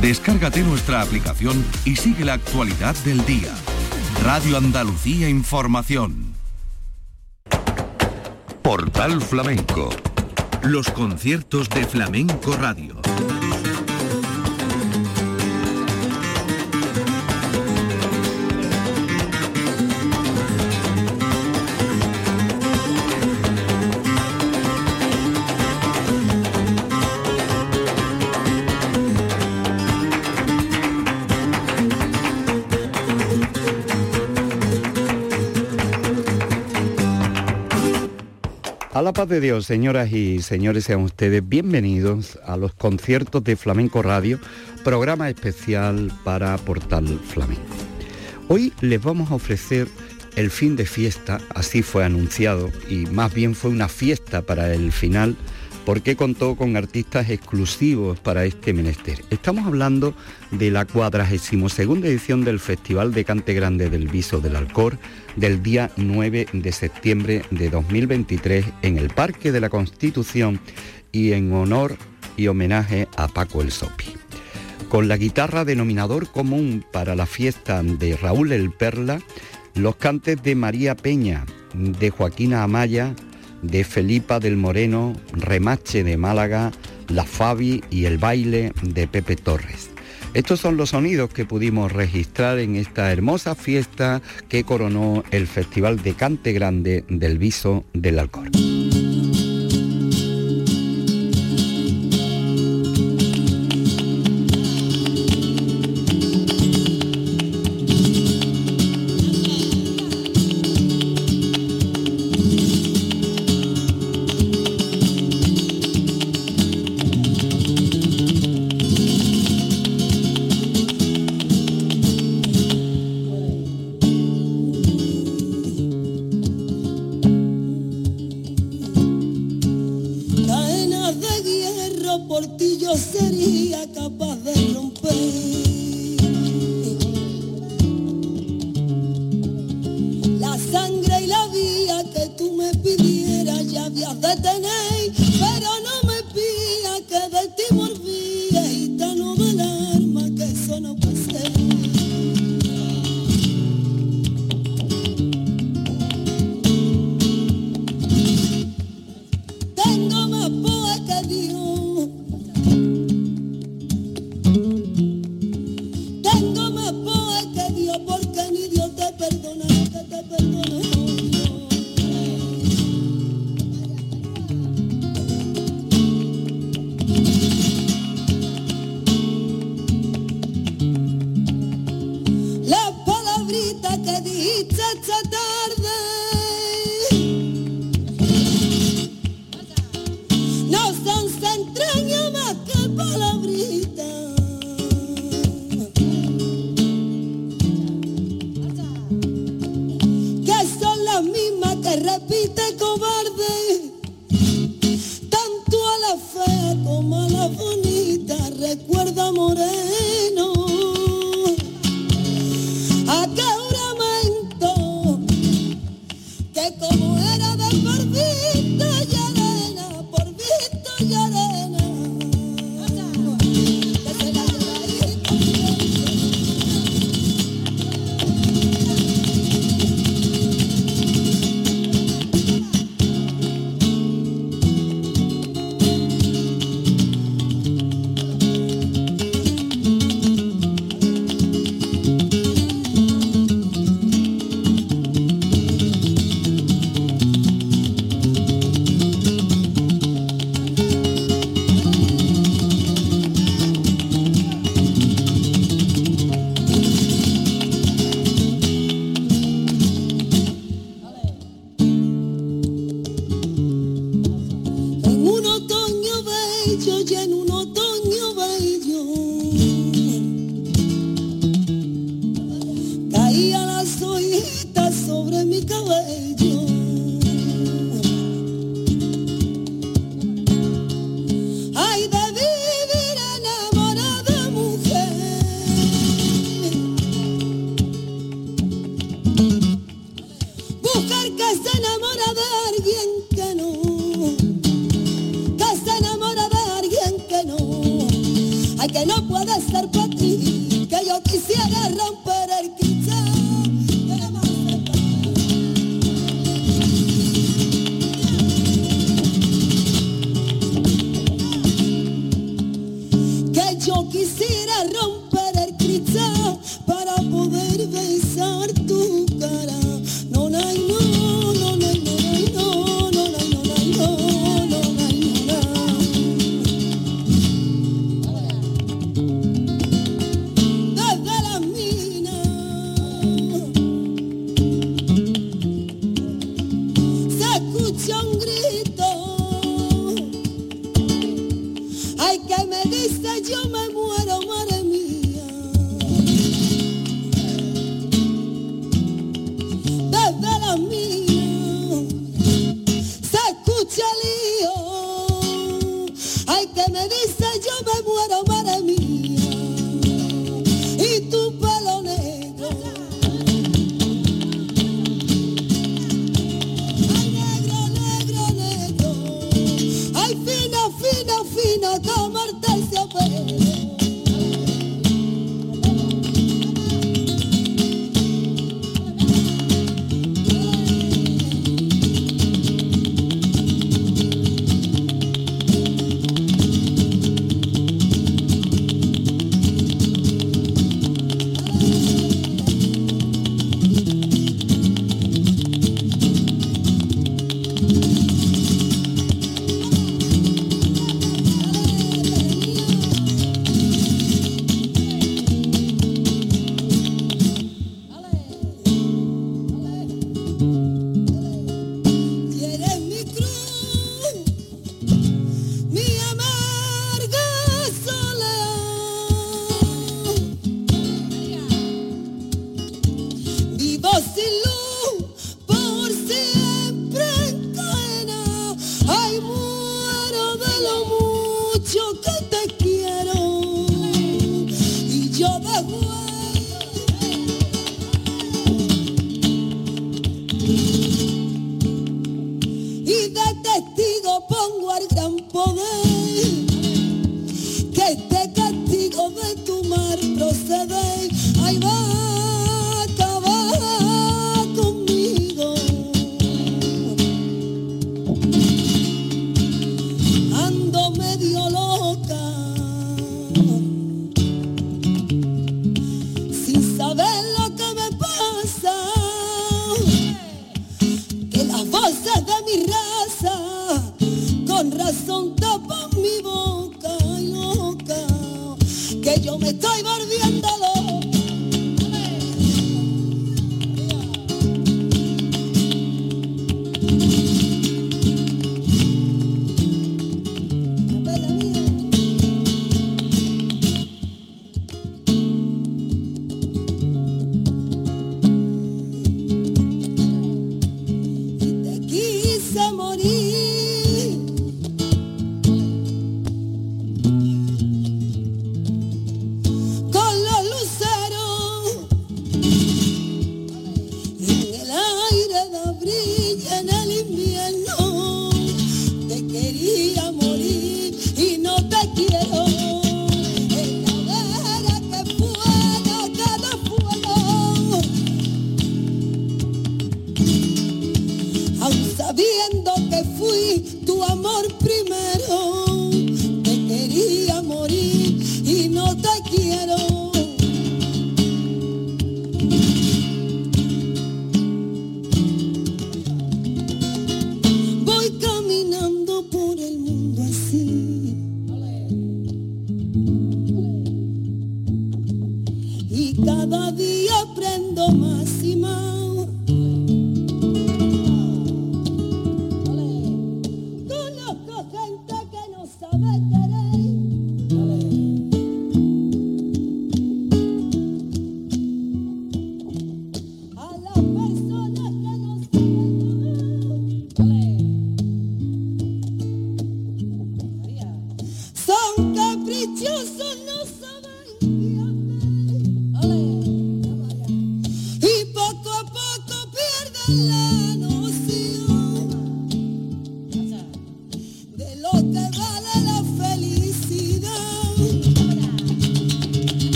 Descárgate nuestra aplicación y sigue la actualidad del día. Radio Andalucía Información. Portal Flamenco. Los conciertos de Flamenco Radio. A la paz de Dios, señoras y señores, sean ustedes bienvenidos a los conciertos de Flamenco Radio, programa especial para Portal Flamenco. Hoy les vamos a ofrecer el fin de fiesta, así fue anunciado, y más bien fue una fiesta para el final porque contó con artistas exclusivos para este menester. Estamos hablando de la 42 edición del Festival de Cante Grande del Viso del Alcor del día 9 de septiembre de 2023 en el Parque de la Constitución y en honor y homenaje a Paco el Sopi. Con la guitarra denominador común para la fiesta de Raúl el Perla, los cantes de María Peña, de Joaquina Amaya, de Felipa del Moreno, Remache de Málaga, La Fabi y el baile de Pepe Torres. Estos son los sonidos que pudimos registrar en esta hermosa fiesta que coronó el Festival de Cante Grande del Viso del Alcor. guarda amore eh.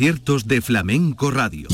Conciertos de Flamenco Radio.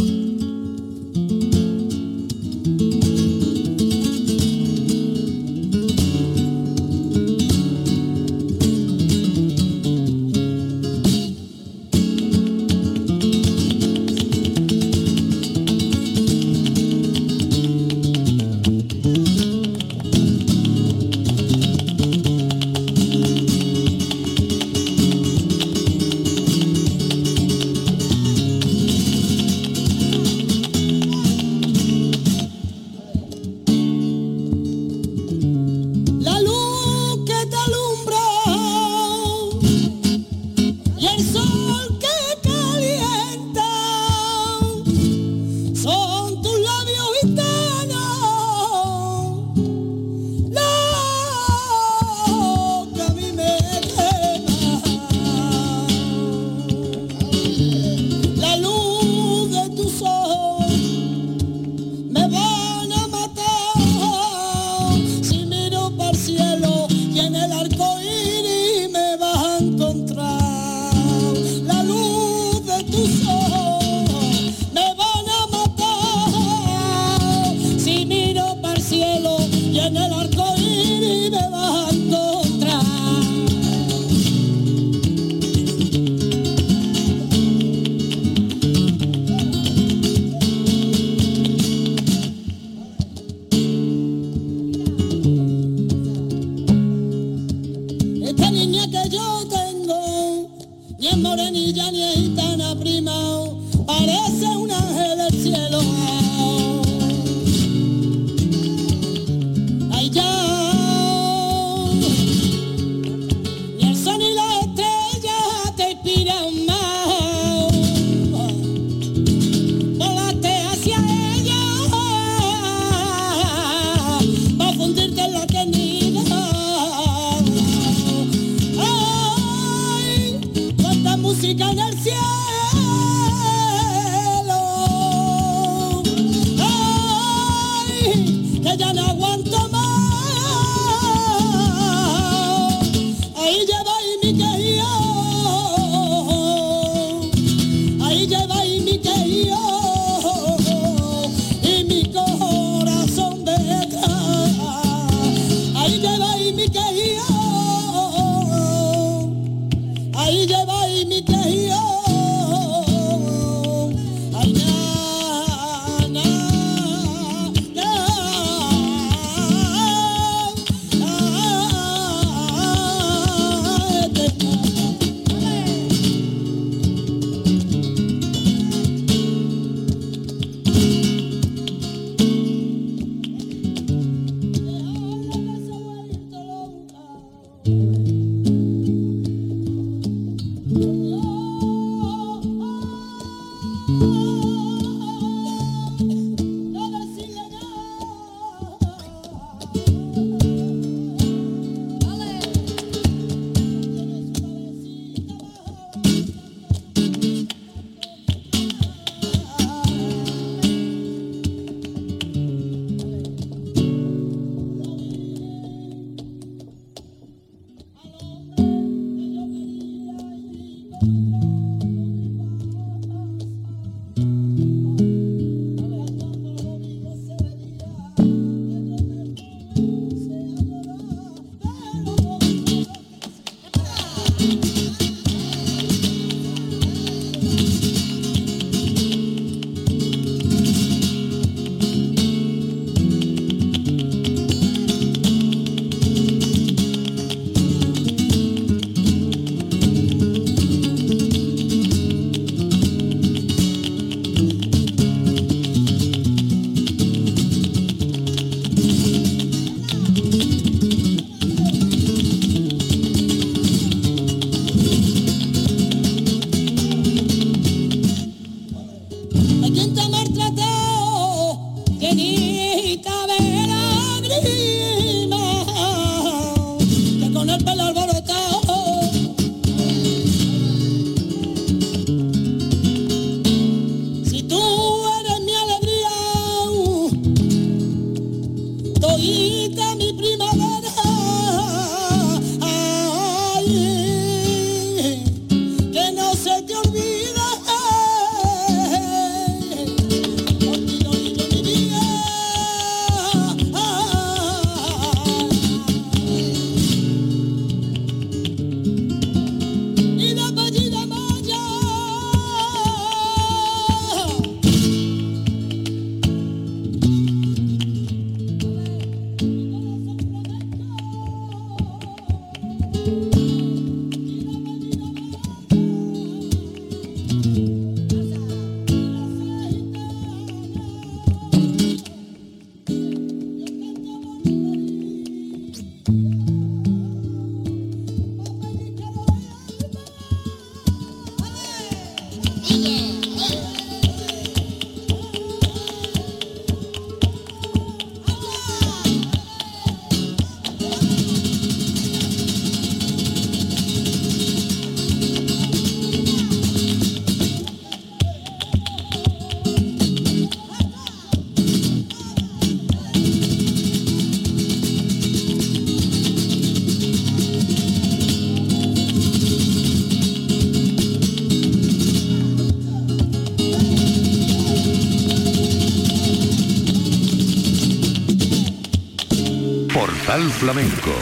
Flamenco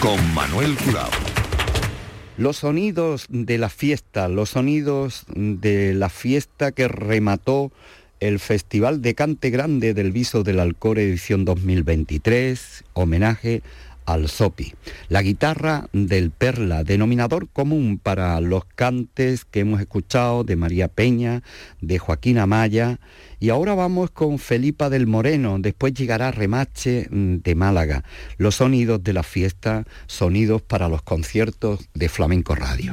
con Manuel Curao. Los sonidos de la fiesta, los sonidos de la fiesta que remató el Festival de Cante Grande del Viso del Alcor edición 2023, homenaje al Sopi. La guitarra del Perla, denominador común para los cantes que hemos escuchado de María Peña, de Joaquín Amaya, y ahora vamos con Felipa del Moreno, después llegará Remache mm, de Málaga. Los sonidos de la fiesta, sonidos para los conciertos de Flamenco Radio.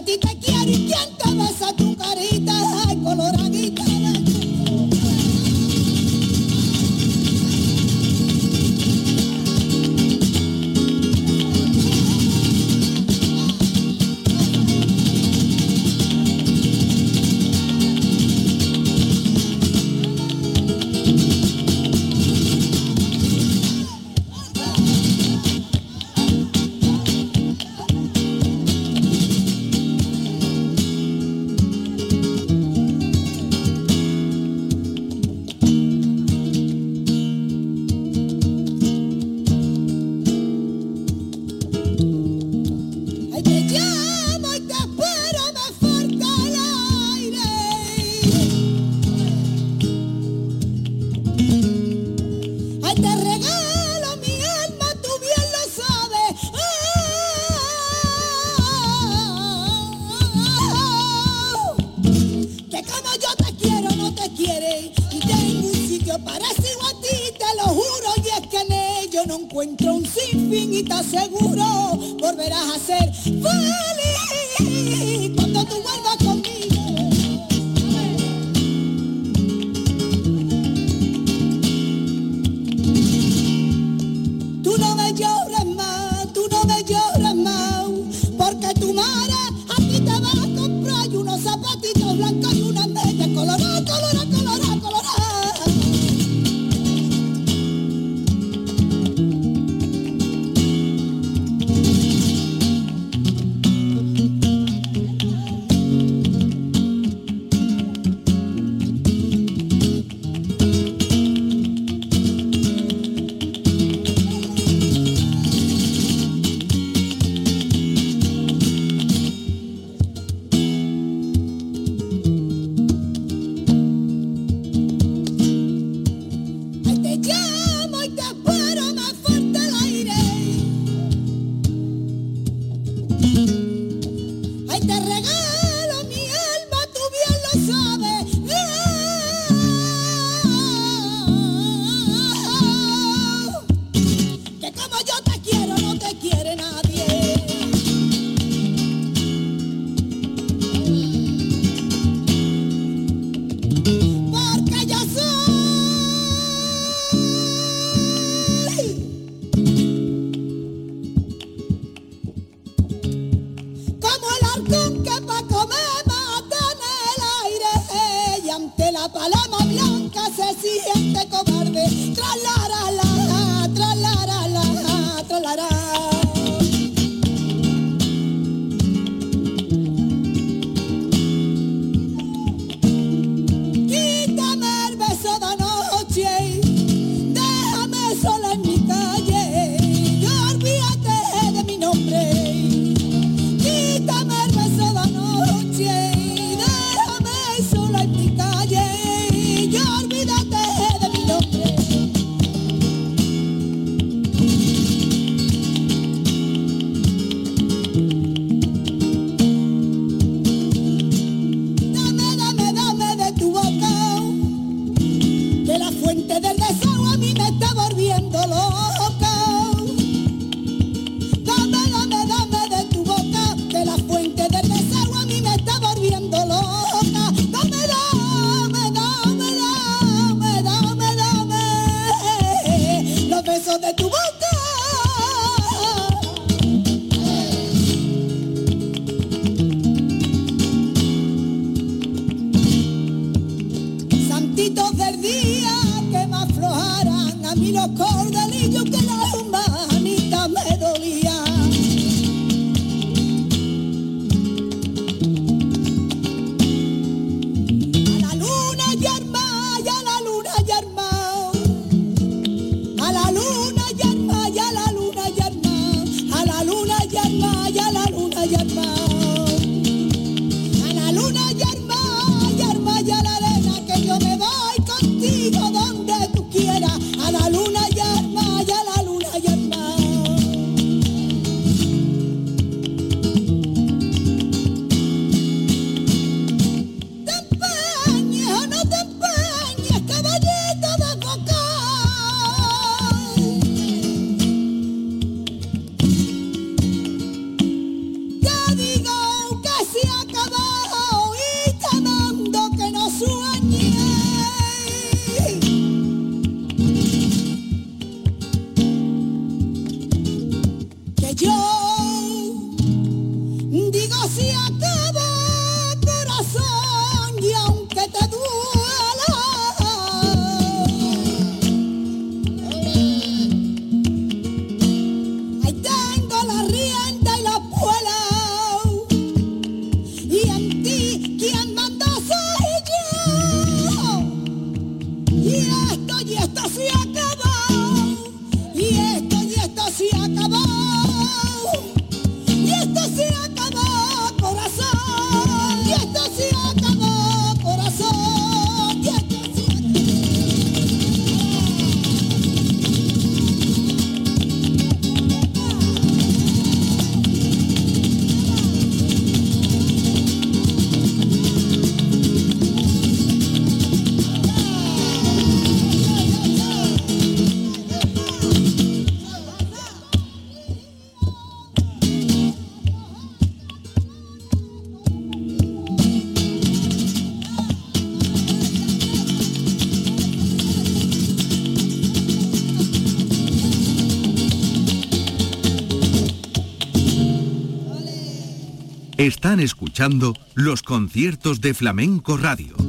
A ti te quiero y quién te besa tu carita, ay, colorada. Están escuchando los conciertos de Flamenco Radio.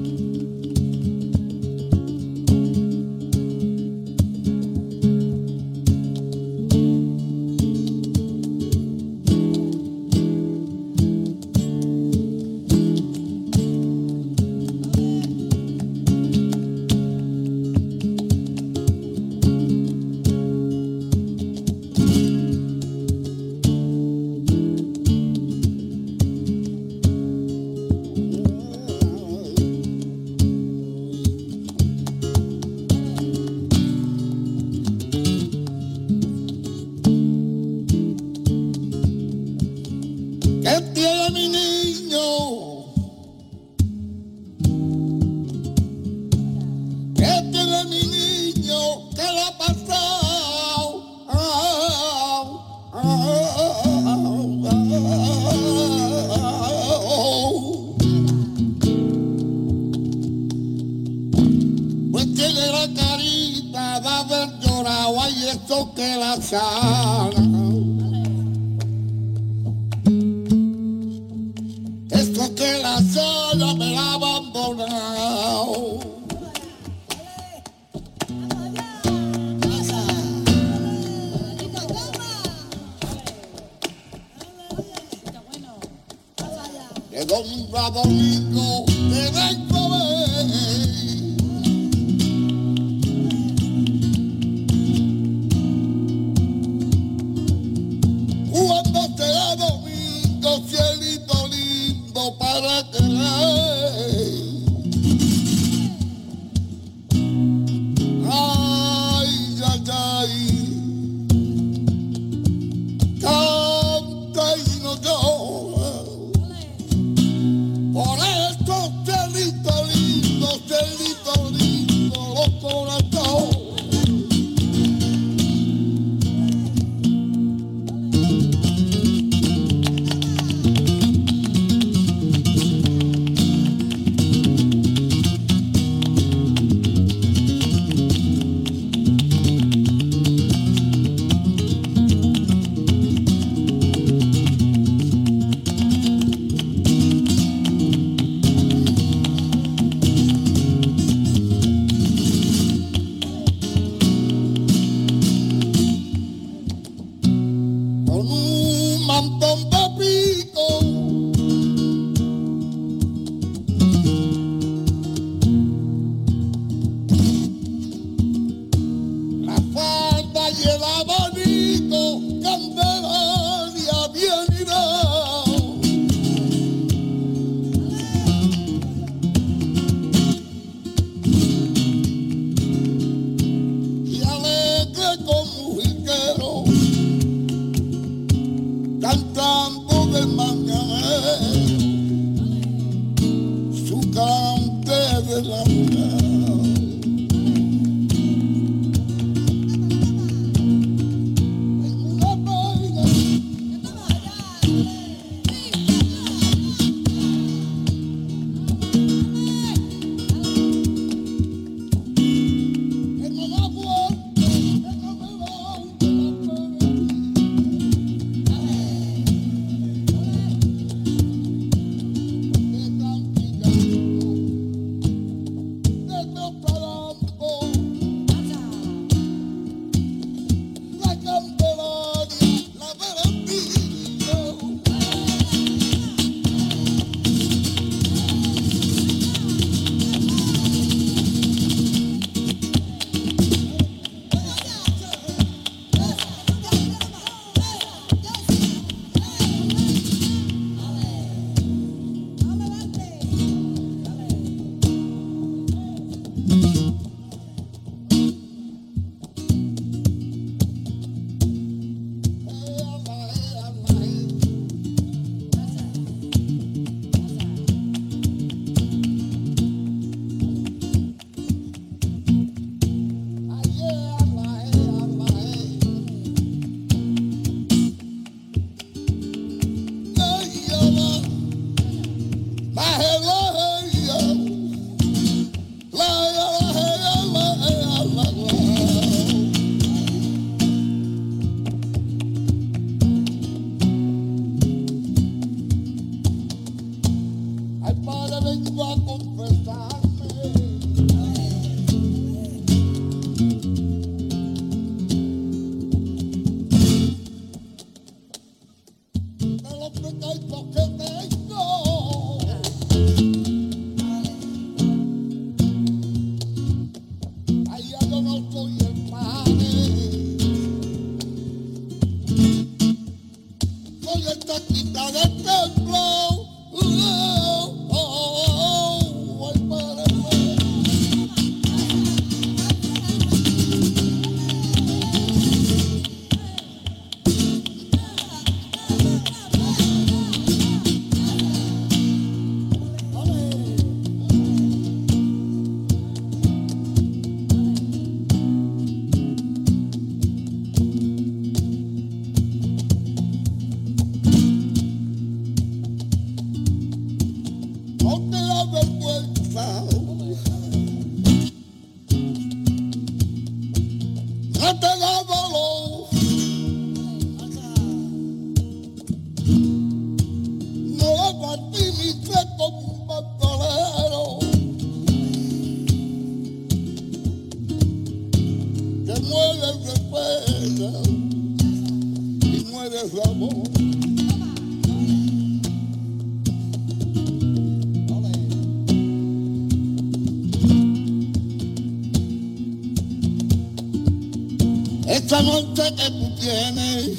que tú tienes,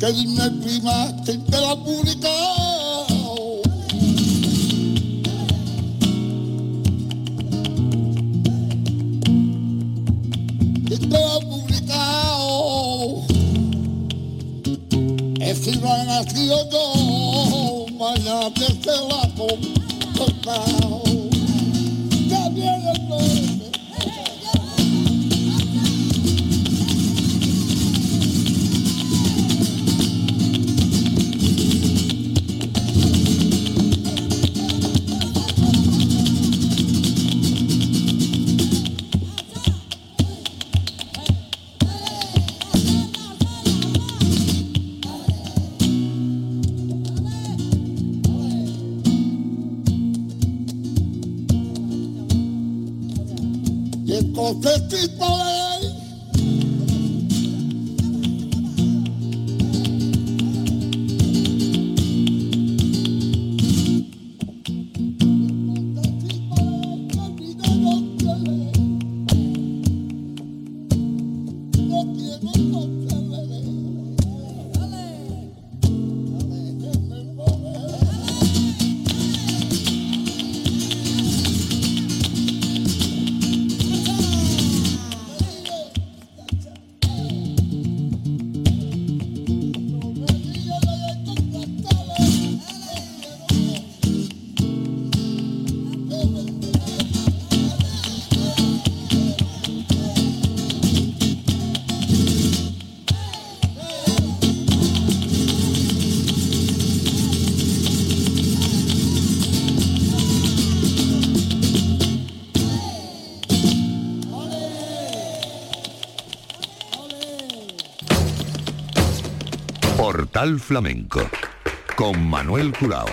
que dime prima, que te la publicó. de confetti para Flamenco con Manuel Curao.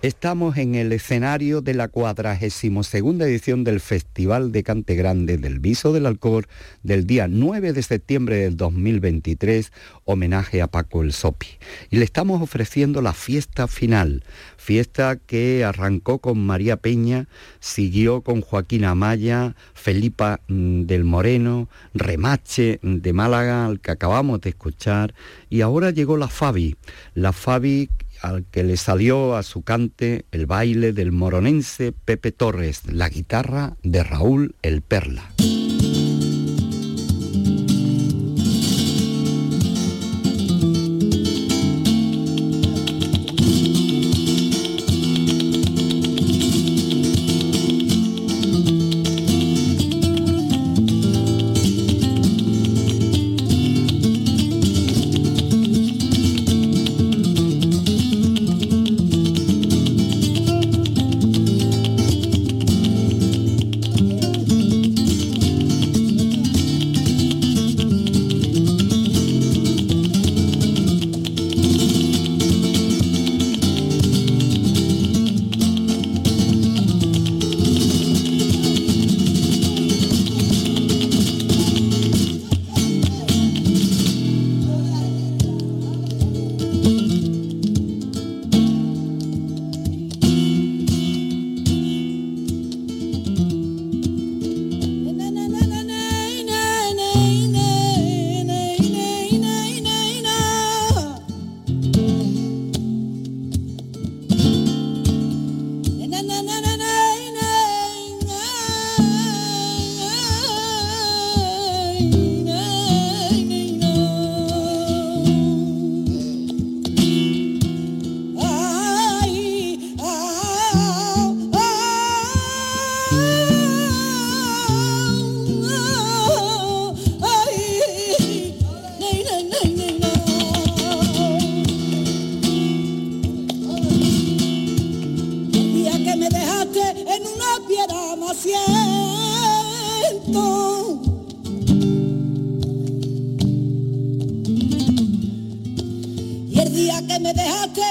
Estamos en el escenario de la 42 edición del Festival de Cante Grande del Viso del Alcor del día 9 de septiembre del 2023, homenaje a Paco el Sopi. Y le estamos ofreciendo la fiesta final, fiesta que arrancó con María Peña, siguió con Joaquín Amaya, Felipa mm, del Moreno, Remache de Málaga, al que acabamos de escuchar, y ahora llegó la Fabi, la Fabi al que le salió a su cante el baile del moronense Pepe Torres, la guitarra de Raúl El Perla. siento. Y el día que me dejaste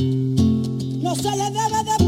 No se le debe de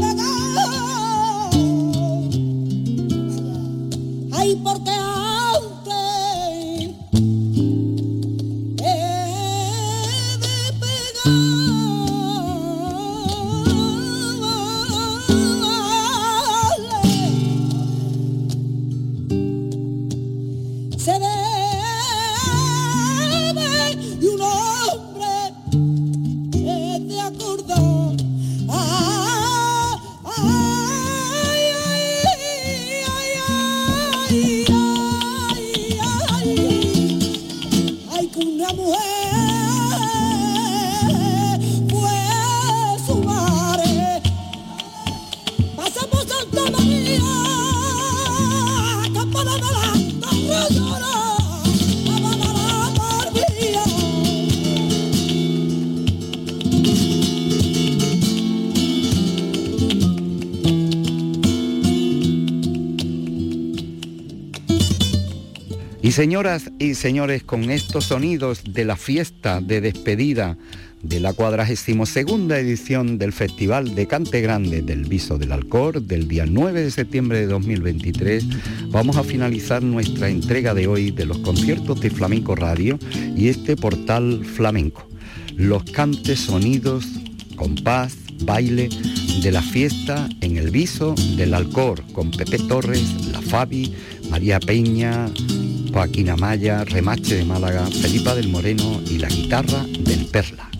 señoras y señores, con estos sonidos de la fiesta de despedida de la 42 edición del Festival de Cante Grande del Viso del Alcor del día 9 de septiembre de 2023, vamos a finalizar nuestra entrega de hoy de los conciertos de Flamenco Radio y este portal flamenco. Los cantes, sonidos, compás, baile de la fiesta en el Viso del Alcor con Pepe Torres, La Fabi, María Peña, Joaquín Amaya, Remache de Málaga, Felipa del Moreno y la guitarra del Perla.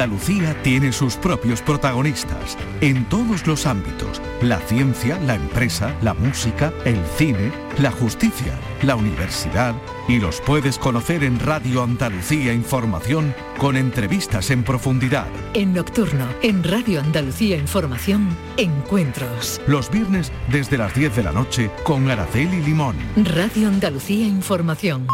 Andalucía tiene sus propios protagonistas en todos los ámbitos, la ciencia, la empresa, la música, el cine, la justicia, la universidad y los puedes conocer en Radio Andalucía Información con entrevistas en profundidad. En nocturno, en Radio Andalucía Información, encuentros. Los viernes desde las 10 de la noche con Araceli Limón. Radio Andalucía Información.